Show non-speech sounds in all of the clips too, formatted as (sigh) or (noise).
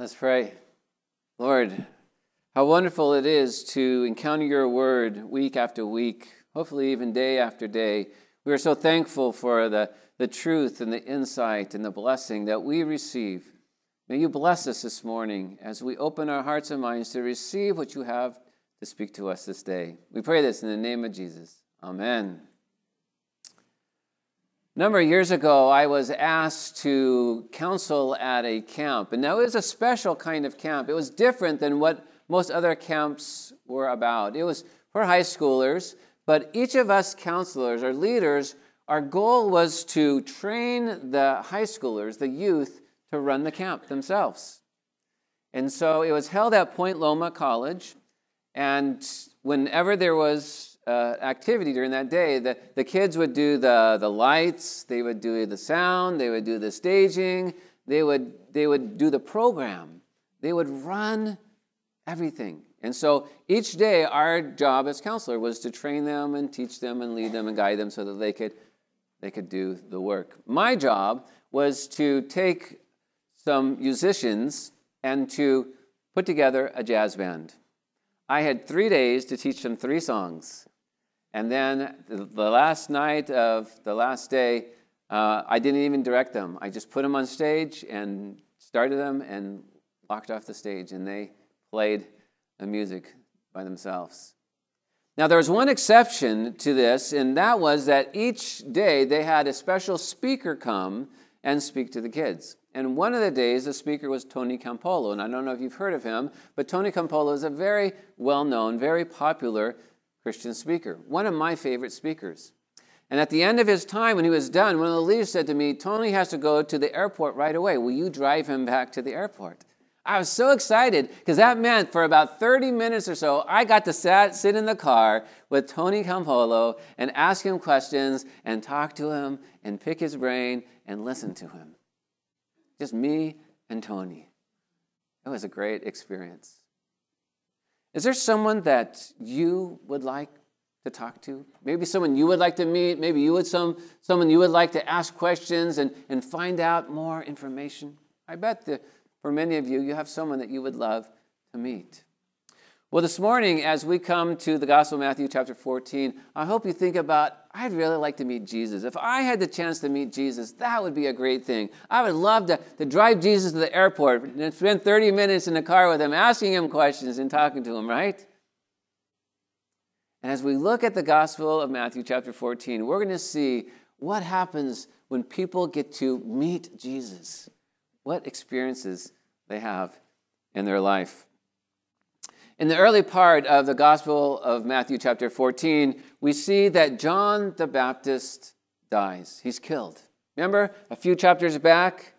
Let's pray. Lord, how wonderful it is to encounter your word week after week, hopefully even day after day. We are so thankful for the, the truth and the insight and the blessing that we receive. May you bless us this morning as we open our hearts and minds to receive what you have to speak to us this day. We pray this in the name of Jesus. Amen. A number of years ago, I was asked to counsel at a camp, and that was a special kind of camp. It was different than what most other camps were about. It was for high schoolers, but each of us counselors or leaders, our goal was to train the high schoolers, the youth, to run the camp themselves. And so it was held at Point Loma College, and whenever there was uh, activity during that day. The, the kids would do the, the lights, they would do the sound, they would do the staging, they would, they would do the program, they would run everything. And so each day, our job as counselor was to train them and teach them and lead them and guide them so that they could, they could do the work. My job was to take some musicians and to put together a jazz band. I had three days to teach them three songs. And then the last night of the last day, uh, I didn't even direct them. I just put them on stage and started them and walked off the stage, and they played the music by themselves. Now, there was one exception to this, and that was that each day they had a special speaker come and speak to the kids. And one of the days, the speaker was Tony Campolo. And I don't know if you've heard of him, but Tony Campolo is a very well known, very popular Christian speaker, one of my favorite speakers. And at the end of his time, when he was done, one of the leaders said to me, Tony has to go to the airport right away. Will you drive him back to the airport? I was so excited because that meant for about 30 minutes or so, I got to sat, sit in the car with Tony Campolo and ask him questions and talk to him and pick his brain and listen to him. Just me and Tony. It was a great experience. Is there someone that you would like to talk to? Maybe someone you would like to meet. Maybe you would some someone you would like to ask questions and, and find out more information. I bet that for many of you, you have someone that you would love to meet. Well, this morning, as we come to the Gospel of Matthew, chapter 14, I hope you think about I'd really like to meet Jesus. If I had the chance to meet Jesus, that would be a great thing. I would love to, to drive Jesus to the airport and spend 30 minutes in the car with him, asking him questions and talking to him, right? And as we look at the Gospel of Matthew, chapter 14, we're going to see what happens when people get to meet Jesus, what experiences they have in their life. In the early part of the Gospel of Matthew, chapter 14, we see that John the Baptist dies. He's killed. Remember a few chapters back?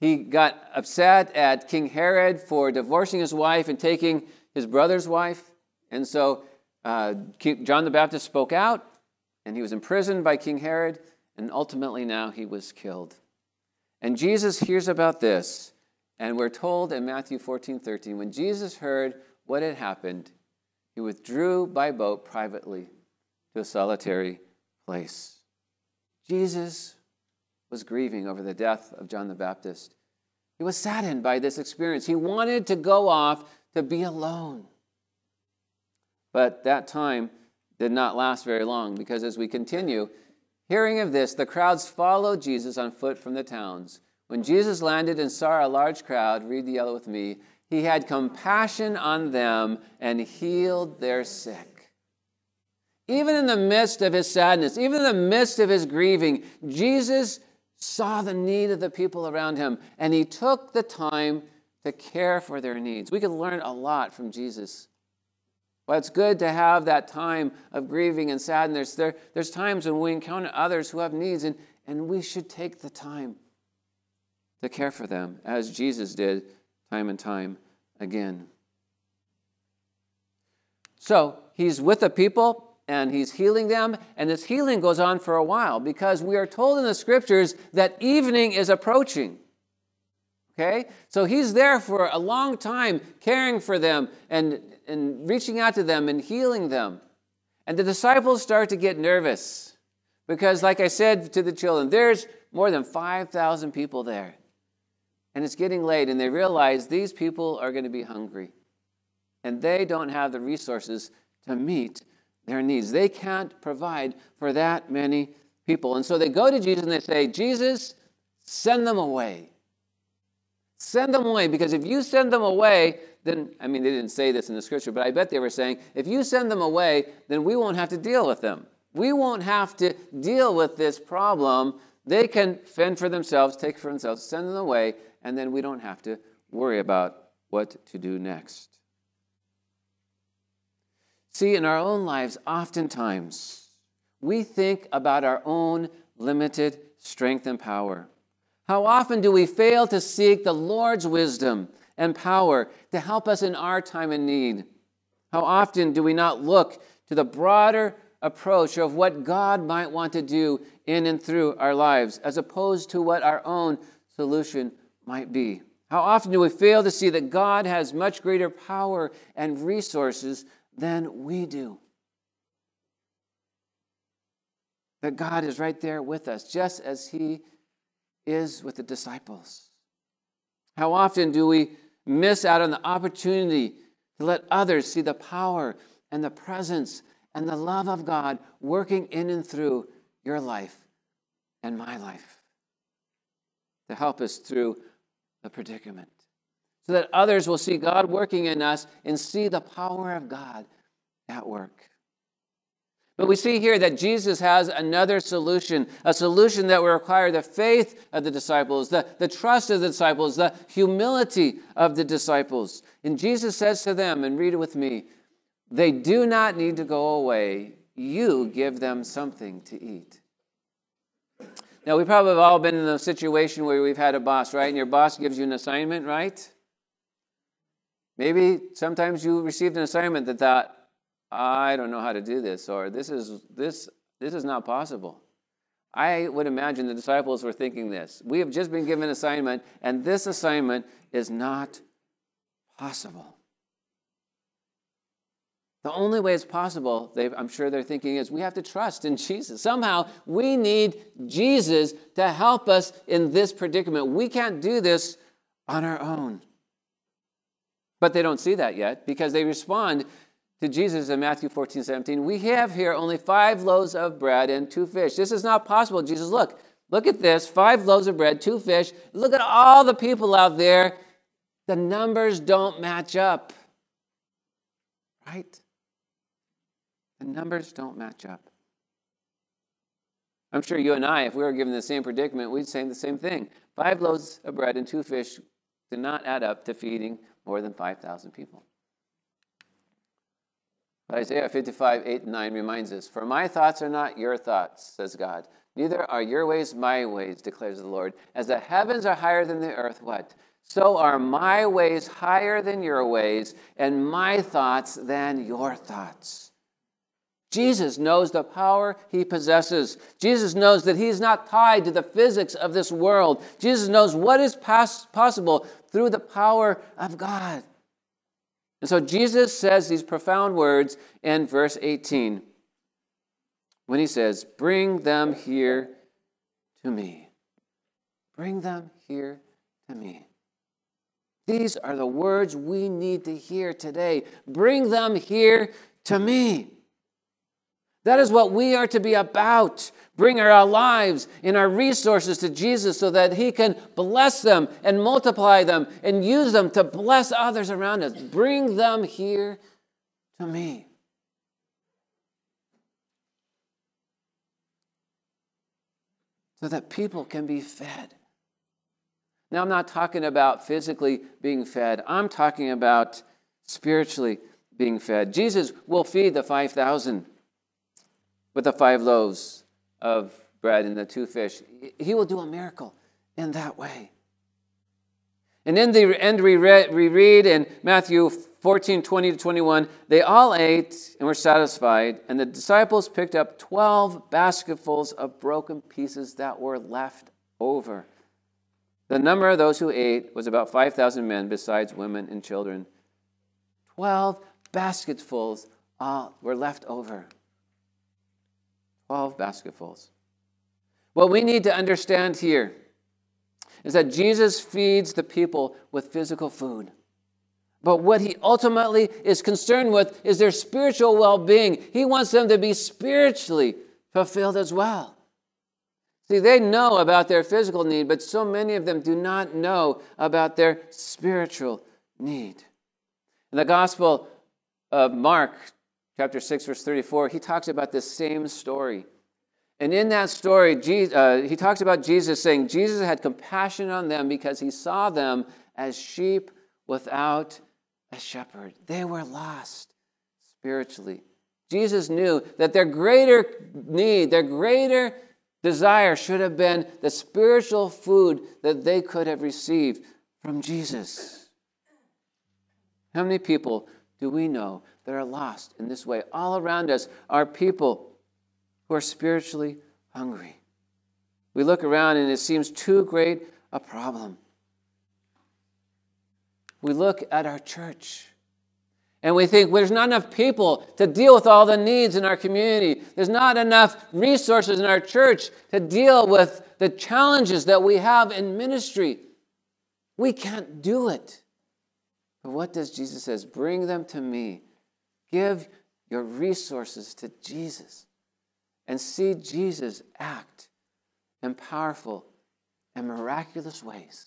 He got upset at King Herod for divorcing his wife and taking his brother's wife. And so uh, John the Baptist spoke out, and he was imprisoned by King Herod, and ultimately now he was killed. And Jesus hears about this, and we're told in Matthew 14 13, when Jesus heard what had happened, he withdrew by boat privately to a solitary place. Jesus was grieving over the death of John the Baptist. He was saddened by this experience. He wanted to go off to be alone. But that time did not last very long because as we continue, hearing of this, the crowds followed Jesus on foot from the towns. When Jesus landed and saw a large crowd, read the yellow with me, he had compassion on them and healed their sick. Even in the midst of his sadness, even in the midst of his grieving, Jesus saw the need of the people around him and he took the time to care for their needs. We can learn a lot from Jesus. Well, it's good to have that time of grieving and sadness. There, there's times when we encounter others who have needs, and, and we should take the time to care for them, as Jesus did time and time again. So he's with the people and he's healing them, and this healing goes on for a while because we are told in the scriptures that evening is approaching. Okay? So he's there for a long time caring for them and, and reaching out to them and healing them. And the disciples start to get nervous because, like I said to the children, there's more than 5,000 people there. And it's getting late, and they realize these people are going to be hungry, and they don't have the resources to meet their needs. They can't provide for that many people. And so they go to Jesus and they say, Jesus, send them away. Send them away, because if you send them away, then, I mean, they didn't say this in the scripture, but I bet they were saying, if you send them away, then we won't have to deal with them. We won't have to deal with this problem. They can fend for themselves, take for themselves, send them away, and then we don't have to worry about what to do next. See, in our own lives, oftentimes, we think about our own limited strength and power. How often do we fail to seek the Lord's wisdom and power to help us in our time of need? How often do we not look to the broader approach of what God might want to do in and through our lives, as opposed to what our own solution might be? How often do we fail to see that God has much greater power and resources than we do. That God is right there with us, just as He is with the disciples. How often do we miss out on the opportunity to let others see the power and the presence and the love of God working in and through your life and my life to help us through the predicament? so that others will see God working in us and see the power of God at work. But we see here that Jesus has another solution, a solution that will require the faith of the disciples, the, the trust of the disciples, the humility of the disciples. And Jesus says to them, and read it with me, they do not need to go away. You give them something to eat. Now, we probably have all been in a situation where we've had a boss, right? And your boss gives you an assignment, right? Maybe sometimes you received an assignment that thought, I don't know how to do this, or this is this this is not possible. I would imagine the disciples were thinking this. We have just been given an assignment, and this assignment is not possible. The only way it's possible, I'm sure they're thinking, is we have to trust in Jesus. Somehow, we need Jesus to help us in this predicament. We can't do this on our own. But they don't see that yet because they respond to Jesus in Matthew 14, 17. We have here only five loaves of bread and two fish. This is not possible. Jesus, look, look at this five loaves of bread, two fish. Look at all the people out there. The numbers don't match up. Right? The numbers don't match up. I'm sure you and I, if we were given the same predicament, we'd say the same thing. Five loaves of bread and two fish did not add up to feeding more than 5,000 people. Isaiah 55, 8 and 9 reminds us For my thoughts are not your thoughts, says God. Neither are your ways my ways, declares the Lord. As the heavens are higher than the earth, what? So are my ways higher than your ways, and my thoughts than your thoughts. Jesus knows the power he possesses. Jesus knows that he is not tied to the physics of this world. Jesus knows what is possible through the power of God. And so Jesus says these profound words in verse 18 when he says, Bring them here to me. Bring them here to me. These are the words we need to hear today. Bring them here to me. That is what we are to be about. Bring our lives and our resources to Jesus so that He can bless them and multiply them and use them to bless others around us. Bring them here to me. So that people can be fed. Now, I'm not talking about physically being fed, I'm talking about spiritually being fed. Jesus will feed the 5,000 with the five loaves of bread and the two fish. He will do a miracle in that way. And in the end, we read, we read in Matthew 14 20 to 21, they all ate and were satisfied, and the disciples picked up 12 basketfuls of broken pieces that were left over. The number of those who ate was about 5,000 men, besides women and children. 12 basketfuls uh, were left over. 12 basketfuls. What we need to understand here is that Jesus feeds the people with physical food. But what he ultimately is concerned with is their spiritual well being. He wants them to be spiritually fulfilled as well. See, they know about their physical need, but so many of them do not know about their spiritual need. In the Gospel of Mark, chapter 6, verse 34, he talks about this same story. And in that story, uh, he talks about Jesus saying, Jesus had compassion on them because he saw them as sheep without a shepherd. They were lost spiritually. Jesus knew that their greater need, their greater desire should have been the spiritual food that they could have received from Jesus. How many people do we know that are lost in this way? All around us are people who are spiritually hungry. We look around and it seems too great a problem. We look at our church and we think well, there's not enough people to deal with all the needs in our community. There's not enough resources in our church to deal with the challenges that we have in ministry. We can't do it. But what does Jesus says? Bring them to me. Give your resources to Jesus and see Jesus act in powerful and miraculous ways.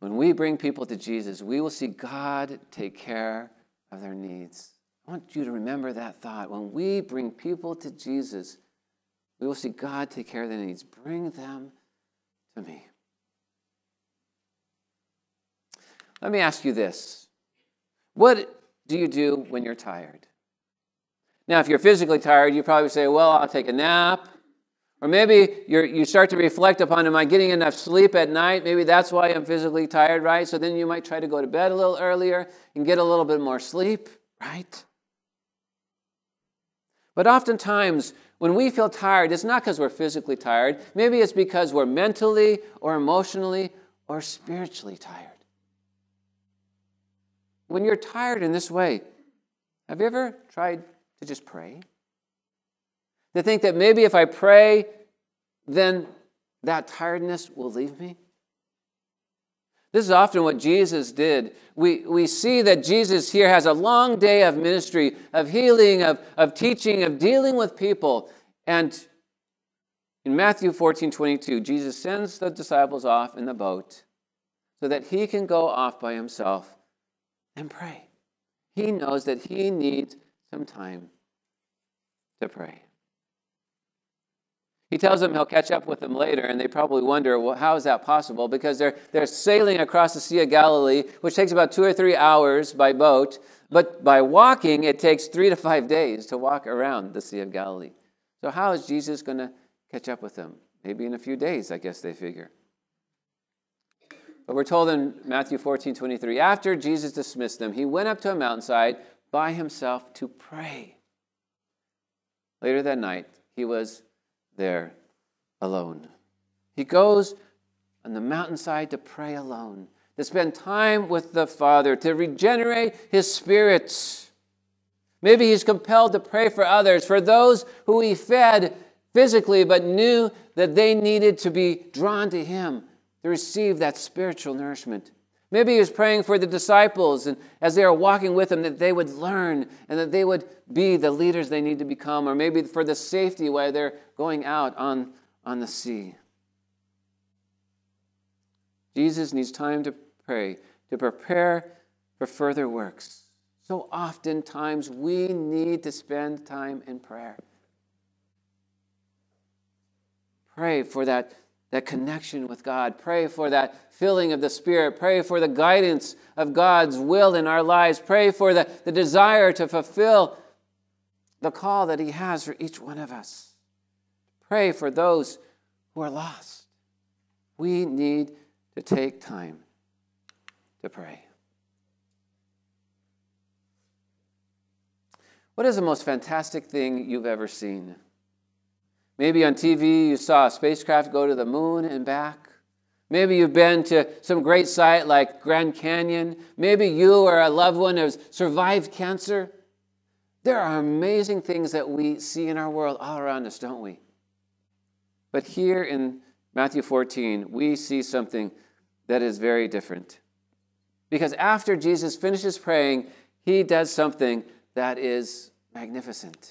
When we bring people to Jesus, we will see God take care of their needs. I want you to remember that thought. When we bring people to Jesus, we will see God take care of their needs. Bring them to me. Let me ask you this What do you do when you're tired? Now, if you're physically tired, you probably say, Well, I'll take a nap. Or maybe you start to reflect upon, am I getting enough sleep at night? Maybe that's why I'm physically tired, right? So then you might try to go to bed a little earlier and get a little bit more sleep, right? But oftentimes, when we feel tired, it's not because we're physically tired. Maybe it's because we're mentally or emotionally or spiritually tired. When you're tired in this way, have you ever tried to just pray? To think that maybe if I pray, then that tiredness will leave me? This is often what Jesus did. We, we see that Jesus here has a long day of ministry, of healing, of, of teaching, of dealing with people. And in Matthew 14 22, Jesus sends the disciples off in the boat so that he can go off by himself and pray. He knows that he needs some time to pray. He tells them he'll catch up with them later, and they probably wonder, well, how is that possible? Because they're, they're sailing across the Sea of Galilee, which takes about two or three hours by boat, but by walking, it takes three to five days to walk around the Sea of Galilee. So, how is Jesus going to catch up with them? Maybe in a few days, I guess they figure. But we're told in Matthew 14 23, after Jesus dismissed them, he went up to a mountainside by himself to pray. Later that night, he was there alone. He goes on the mountainside to pray alone, to spend time with the Father, to regenerate his spirits. Maybe he's compelled to pray for others, for those who he fed physically, but knew that they needed to be drawn to him to receive that spiritual nourishment. Maybe he was praying for the disciples, and as they are walking with him, that they would learn and that they would be the leaders they need to become, or maybe for the safety while they're going out on, on the sea. Jesus needs time to pray, to prepare for further works. So oftentimes we need to spend time in prayer. Pray for that that connection with God. Pray for that filling of the Spirit. Pray for the guidance of God's will in our lives. Pray for the, the desire to fulfill the call that He has for each one of us. Pray for those who are lost. We need to take time to pray. What is the most fantastic thing you've ever seen? Maybe on TV you saw a spacecraft go to the moon and back. Maybe you've been to some great site like Grand Canyon. Maybe you or a loved one has survived cancer. There are amazing things that we see in our world all around us, don't we? But here in Matthew 14, we see something that is very different. Because after Jesus finishes praying, he does something that is magnificent.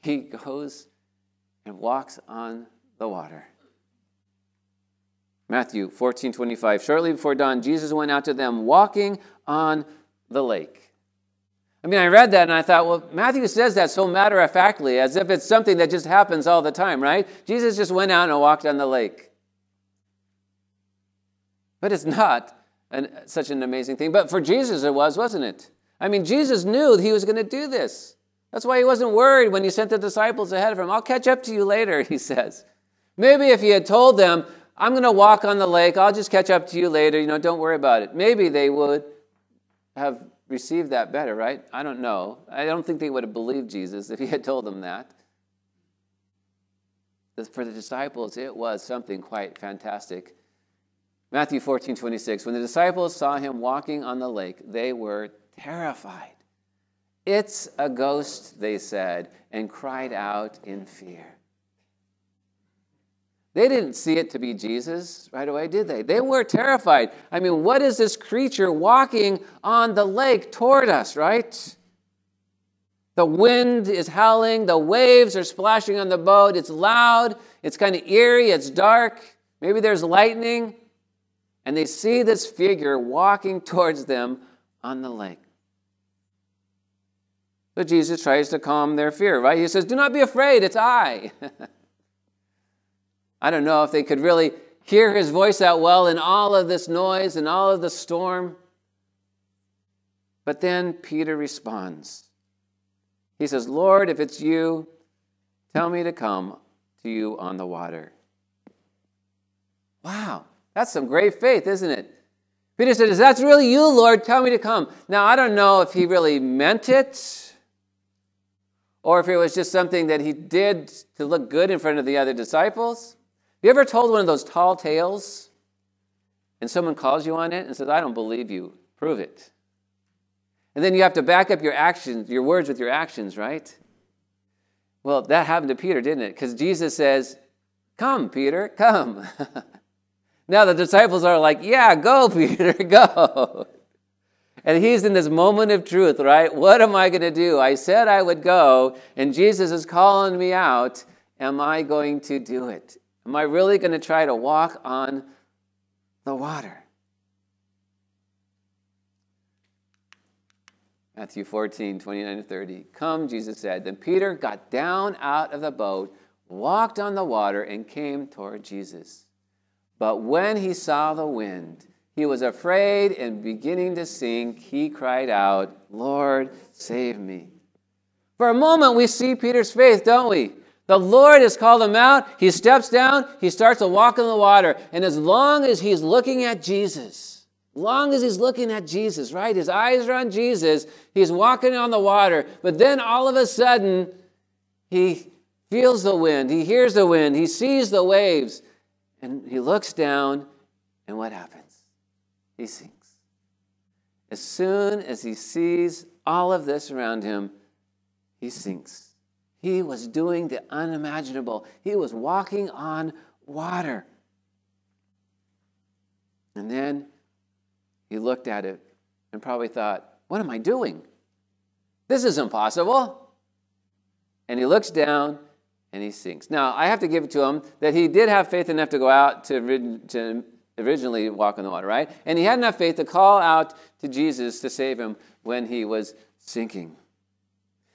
He goes and walks on the water. Matthew 14 25. Shortly before dawn, Jesus went out to them walking on the lake. I mean, I read that and I thought, well, Matthew says that so matter of factly, as if it's something that just happens all the time, right? Jesus just went out and walked on the lake. But it's not an, such an amazing thing. But for Jesus, it was, wasn't it? I mean, Jesus knew he was going to do this. That's why he wasn't worried when he sent the disciples ahead of him. I'll catch up to you later, (laughs) he says. Maybe if he had told them, I'm going to walk on the lake, I'll just catch up to you later, you know, don't worry about it. Maybe they would have received that better, right? I don't know. I don't think they would have believed Jesus if he had told them that. For the disciples, it was something quite fantastic. Matthew 14, 26. When the disciples saw him walking on the lake, they were terrified. It's a ghost, they said, and cried out in fear. They didn't see it to be Jesus right away, did they? They were terrified. I mean, what is this creature walking on the lake toward us, right? The wind is howling, the waves are splashing on the boat, it's loud, it's kind of eerie, it's dark, maybe there's lightning. And they see this figure walking towards them on the lake. So Jesus tries to calm their fear, right? He says, Do not be afraid, it's I. (laughs) I don't know if they could really hear his voice that well in all of this noise and all of the storm. But then Peter responds. He says, Lord, if it's you, tell me to come to you on the water. Wow, that's some great faith, isn't it? Peter said, Is that really you, Lord? Tell me to come. Now, I don't know if he really meant it or if it was just something that he did to look good in front of the other disciples. Have you ever told one of those tall tales and someone calls you on it and says, I don't believe you, prove it? And then you have to back up your actions, your words with your actions, right? Well, that happened to Peter, didn't it? Because Jesus says, Come, Peter, come. (laughs) now the disciples are like, Yeah, go, (laughs) Peter, go. And he's in this moment of truth, right? What am I going to do? I said I would go, and Jesus is calling me out. Am I going to do it? Am I really going to try to walk on the water? Matthew 14, 29 to 30. Come, Jesus said. Then Peter got down out of the boat, walked on the water, and came toward Jesus. But when he saw the wind, he was afraid and beginning to sink, he cried out, Lord, save me. For a moment, we see Peter's faith, don't we? The Lord has called him out. He steps down. He starts to walk in the water. And as long as he's looking at Jesus, long as he's looking at Jesus, right? His eyes are on Jesus. He's walking on the water. But then all of a sudden, he feels the wind. He hears the wind. He sees the waves. And he looks down. And what happens? He sinks. As soon as he sees all of this around him, he sinks. He was doing the unimaginable. He was walking on water. And then he looked at it and probably thought, What am I doing? This is impossible. And he looks down and he sinks. Now, I have to give it to him that he did have faith enough to go out to, to originally walk on the water, right? And he had enough faith to call out to Jesus to save him when he was sinking.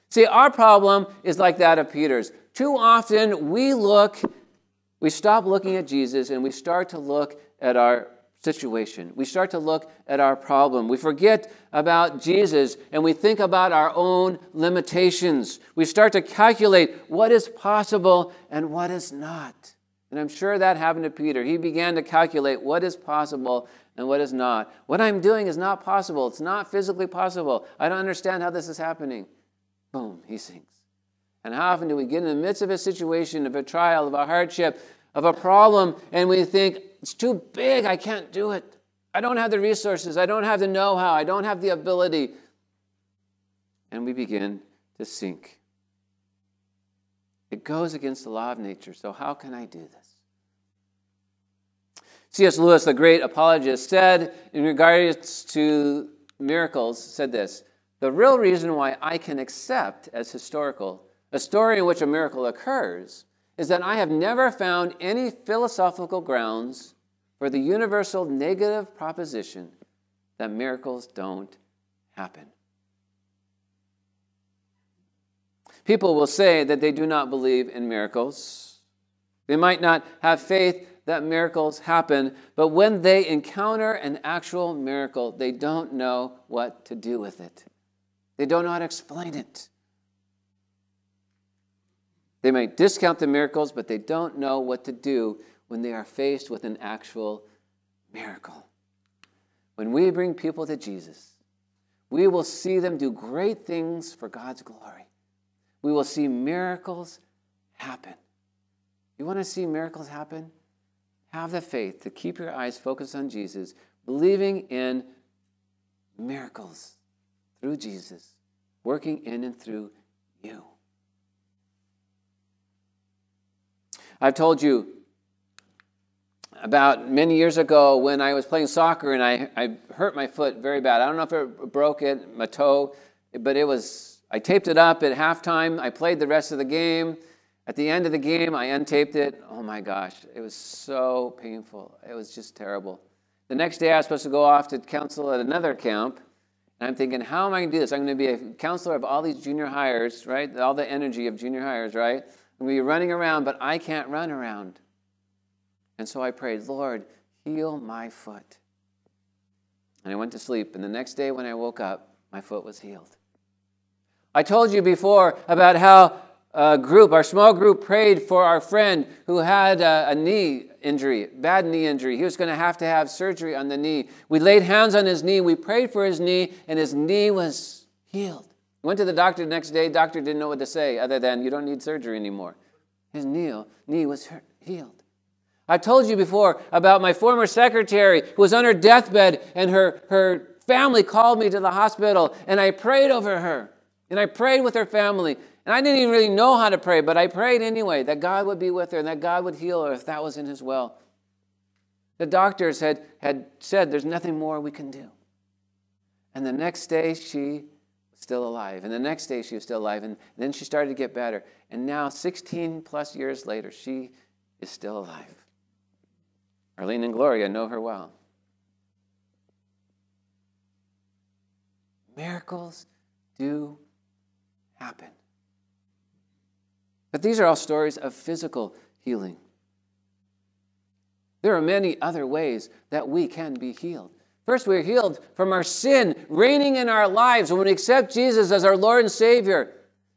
See, our problem is like that of Peter's. Too often we look, we stop looking at Jesus and we start to look at our situation. We start to look at our problem. We forget about Jesus and we think about our own limitations. We start to calculate what is possible and what is not. And I'm sure that happened to Peter. He began to calculate what is possible and what is not. What I'm doing is not possible. It's not physically possible. I don't understand how this is happening boom, he sinks. And how often do we get in the midst of a situation, of a trial, of a hardship, of a problem, and we think, it's too big, I can't do it. I don't have the resources, I don't have the know how, I don't have the ability. And we begin to sink. It goes against the law of nature. So, how can I do this? C.S. Lewis, the great apologist, said in regards to miracles, said this The real reason why I can accept as historical a story in which a miracle occurs is that I have never found any philosophical grounds for the universal negative proposition that miracles don't happen. People will say that they do not believe in miracles. They might not have faith that miracles happen, but when they encounter an actual miracle, they don't know what to do with it. They don't know how to explain it. They might discount the miracles, but they don't know what to do when they are faced with an actual miracle. When we bring people to Jesus, we will see them do great things for God's glory. We will see miracles happen. You want to see miracles happen? Have the faith to keep your eyes focused on Jesus, believing in miracles through Jesus, working in and through you. I've told you about many years ago when I was playing soccer and I, I hurt my foot very bad. I don't know if it broke it, my toe, but it was, I taped it up at halftime. I played the rest of the game. At the end of the game, I untaped it. Oh my gosh, it was so painful. It was just terrible. The next day, I was supposed to go off to counsel at another camp. And I'm thinking, how am I going to do this? I'm going to be a counselor of all these junior hires, right? All the energy of junior hires, right? I'm going to be running around, but I can't run around. And so I prayed, Lord, heal my foot. And I went to sleep. And the next day when I woke up, my foot was healed. I told you before about how a group, our small group, prayed for our friend who had a, a knee injury, bad knee injury. He was going to have to have surgery on the knee. We laid hands on his knee, we prayed for his knee, and his knee was healed. Went to the doctor the next day. Doctor didn't know what to say other than you don't need surgery anymore. His knee, knee was healed. I told you before about my former secretary who was on her deathbed and her, her family called me to the hospital and I prayed over her. And I prayed with her family. And I didn't even really know how to pray, but I prayed anyway that God would be with her and that God would heal her if that was in his will. The doctors had, had said there's nothing more we can do. And the next day she was still alive. And the next day she was still alive. And then she started to get better. And now, 16 plus years later, she is still alive. Arlene and Gloria know her well. Miracles do happen. But these are all stories of physical healing. There are many other ways that we can be healed. First, we're healed from our sin reigning in our lives when we accept Jesus as our Lord and Savior.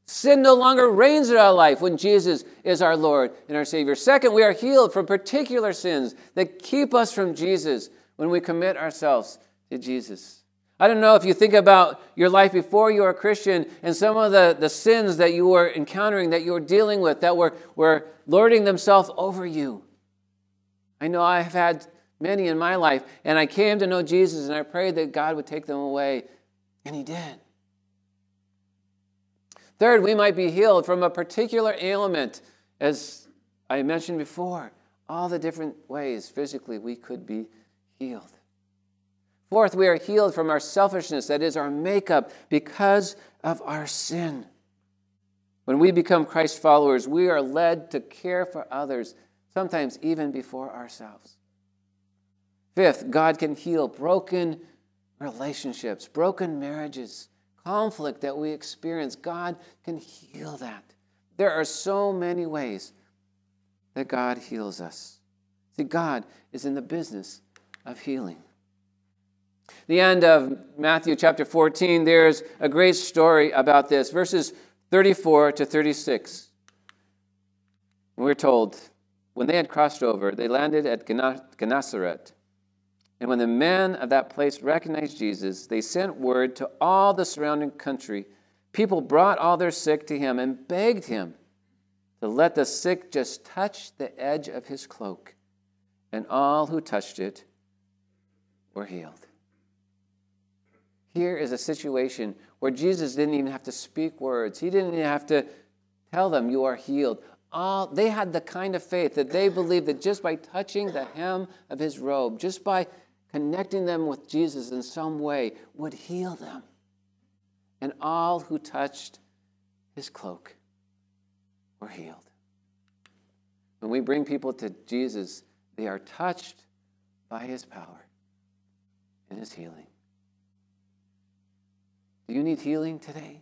Sin no longer reigns in our life when Jesus is our Lord and our Savior. Second, we are healed from particular sins that keep us from Jesus when we commit ourselves to Jesus. I don't know if you think about your life before you were a Christian and some of the, the sins that you were encountering, that you were dealing with, that were, were lording themselves over you. I know I have had many in my life, and I came to know Jesus and I prayed that God would take them away, and He did. Third, we might be healed from a particular ailment, as I mentioned before, all the different ways physically we could be healed. Fourth, we are healed from our selfishness, that is, our makeup, because of our sin. When we become Christ followers, we are led to care for others, sometimes even before ourselves. Fifth, God can heal broken relationships, broken marriages, conflict that we experience, God can heal that. There are so many ways that God heals us. See, God is in the business of healing. The end of Matthew chapter 14, there's a great story about this. Verses 34 to 36. We're told, when they had crossed over, they landed at Gennesaret. And when the men of that place recognized Jesus, they sent word to all the surrounding country. People brought all their sick to him and begged him to let the sick just touch the edge of his cloak. And all who touched it were healed. Here is a situation where Jesus didn't even have to speak words, he didn't even have to Tell them you are healed. All, they had the kind of faith that they believed that just by touching the hem of his robe, just by connecting them with Jesus in some way, would heal them. And all who touched his cloak were healed. When we bring people to Jesus, they are touched by his power and his healing. Do you need healing today?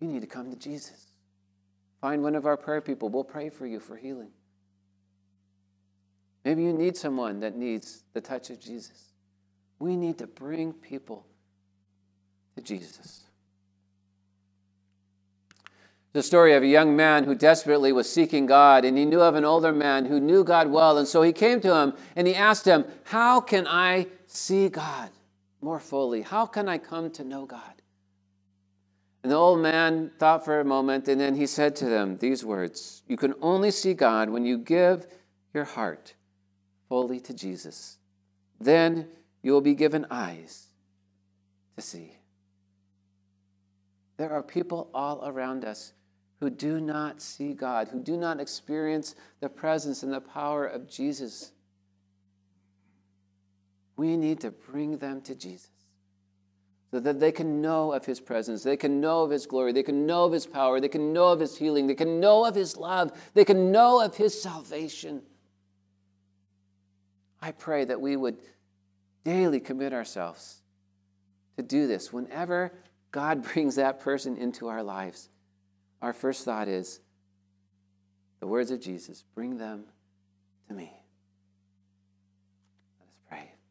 You need to come to Jesus. Find one of our prayer people. We'll pray for you for healing. Maybe you need someone that needs the touch of Jesus. We need to bring people to Jesus. The story of a young man who desperately was seeking God, and he knew of an older man who knew God well. And so he came to him and he asked him, How can I see God more fully? How can I come to know God? And the old man thought for a moment, and then he said to them these words You can only see God when you give your heart fully to Jesus. Then you will be given eyes to see. There are people all around us who do not see God, who do not experience the presence and the power of Jesus. We need to bring them to Jesus so that they can know of his presence, they can know of his glory, they can know of his power, they can know of his healing, they can know of his love, they can know of his salvation. I pray that we would daily commit ourselves to do this whenever God (laughs) brings that person into our lives. Our first thought is the words of Jesus bring them to me.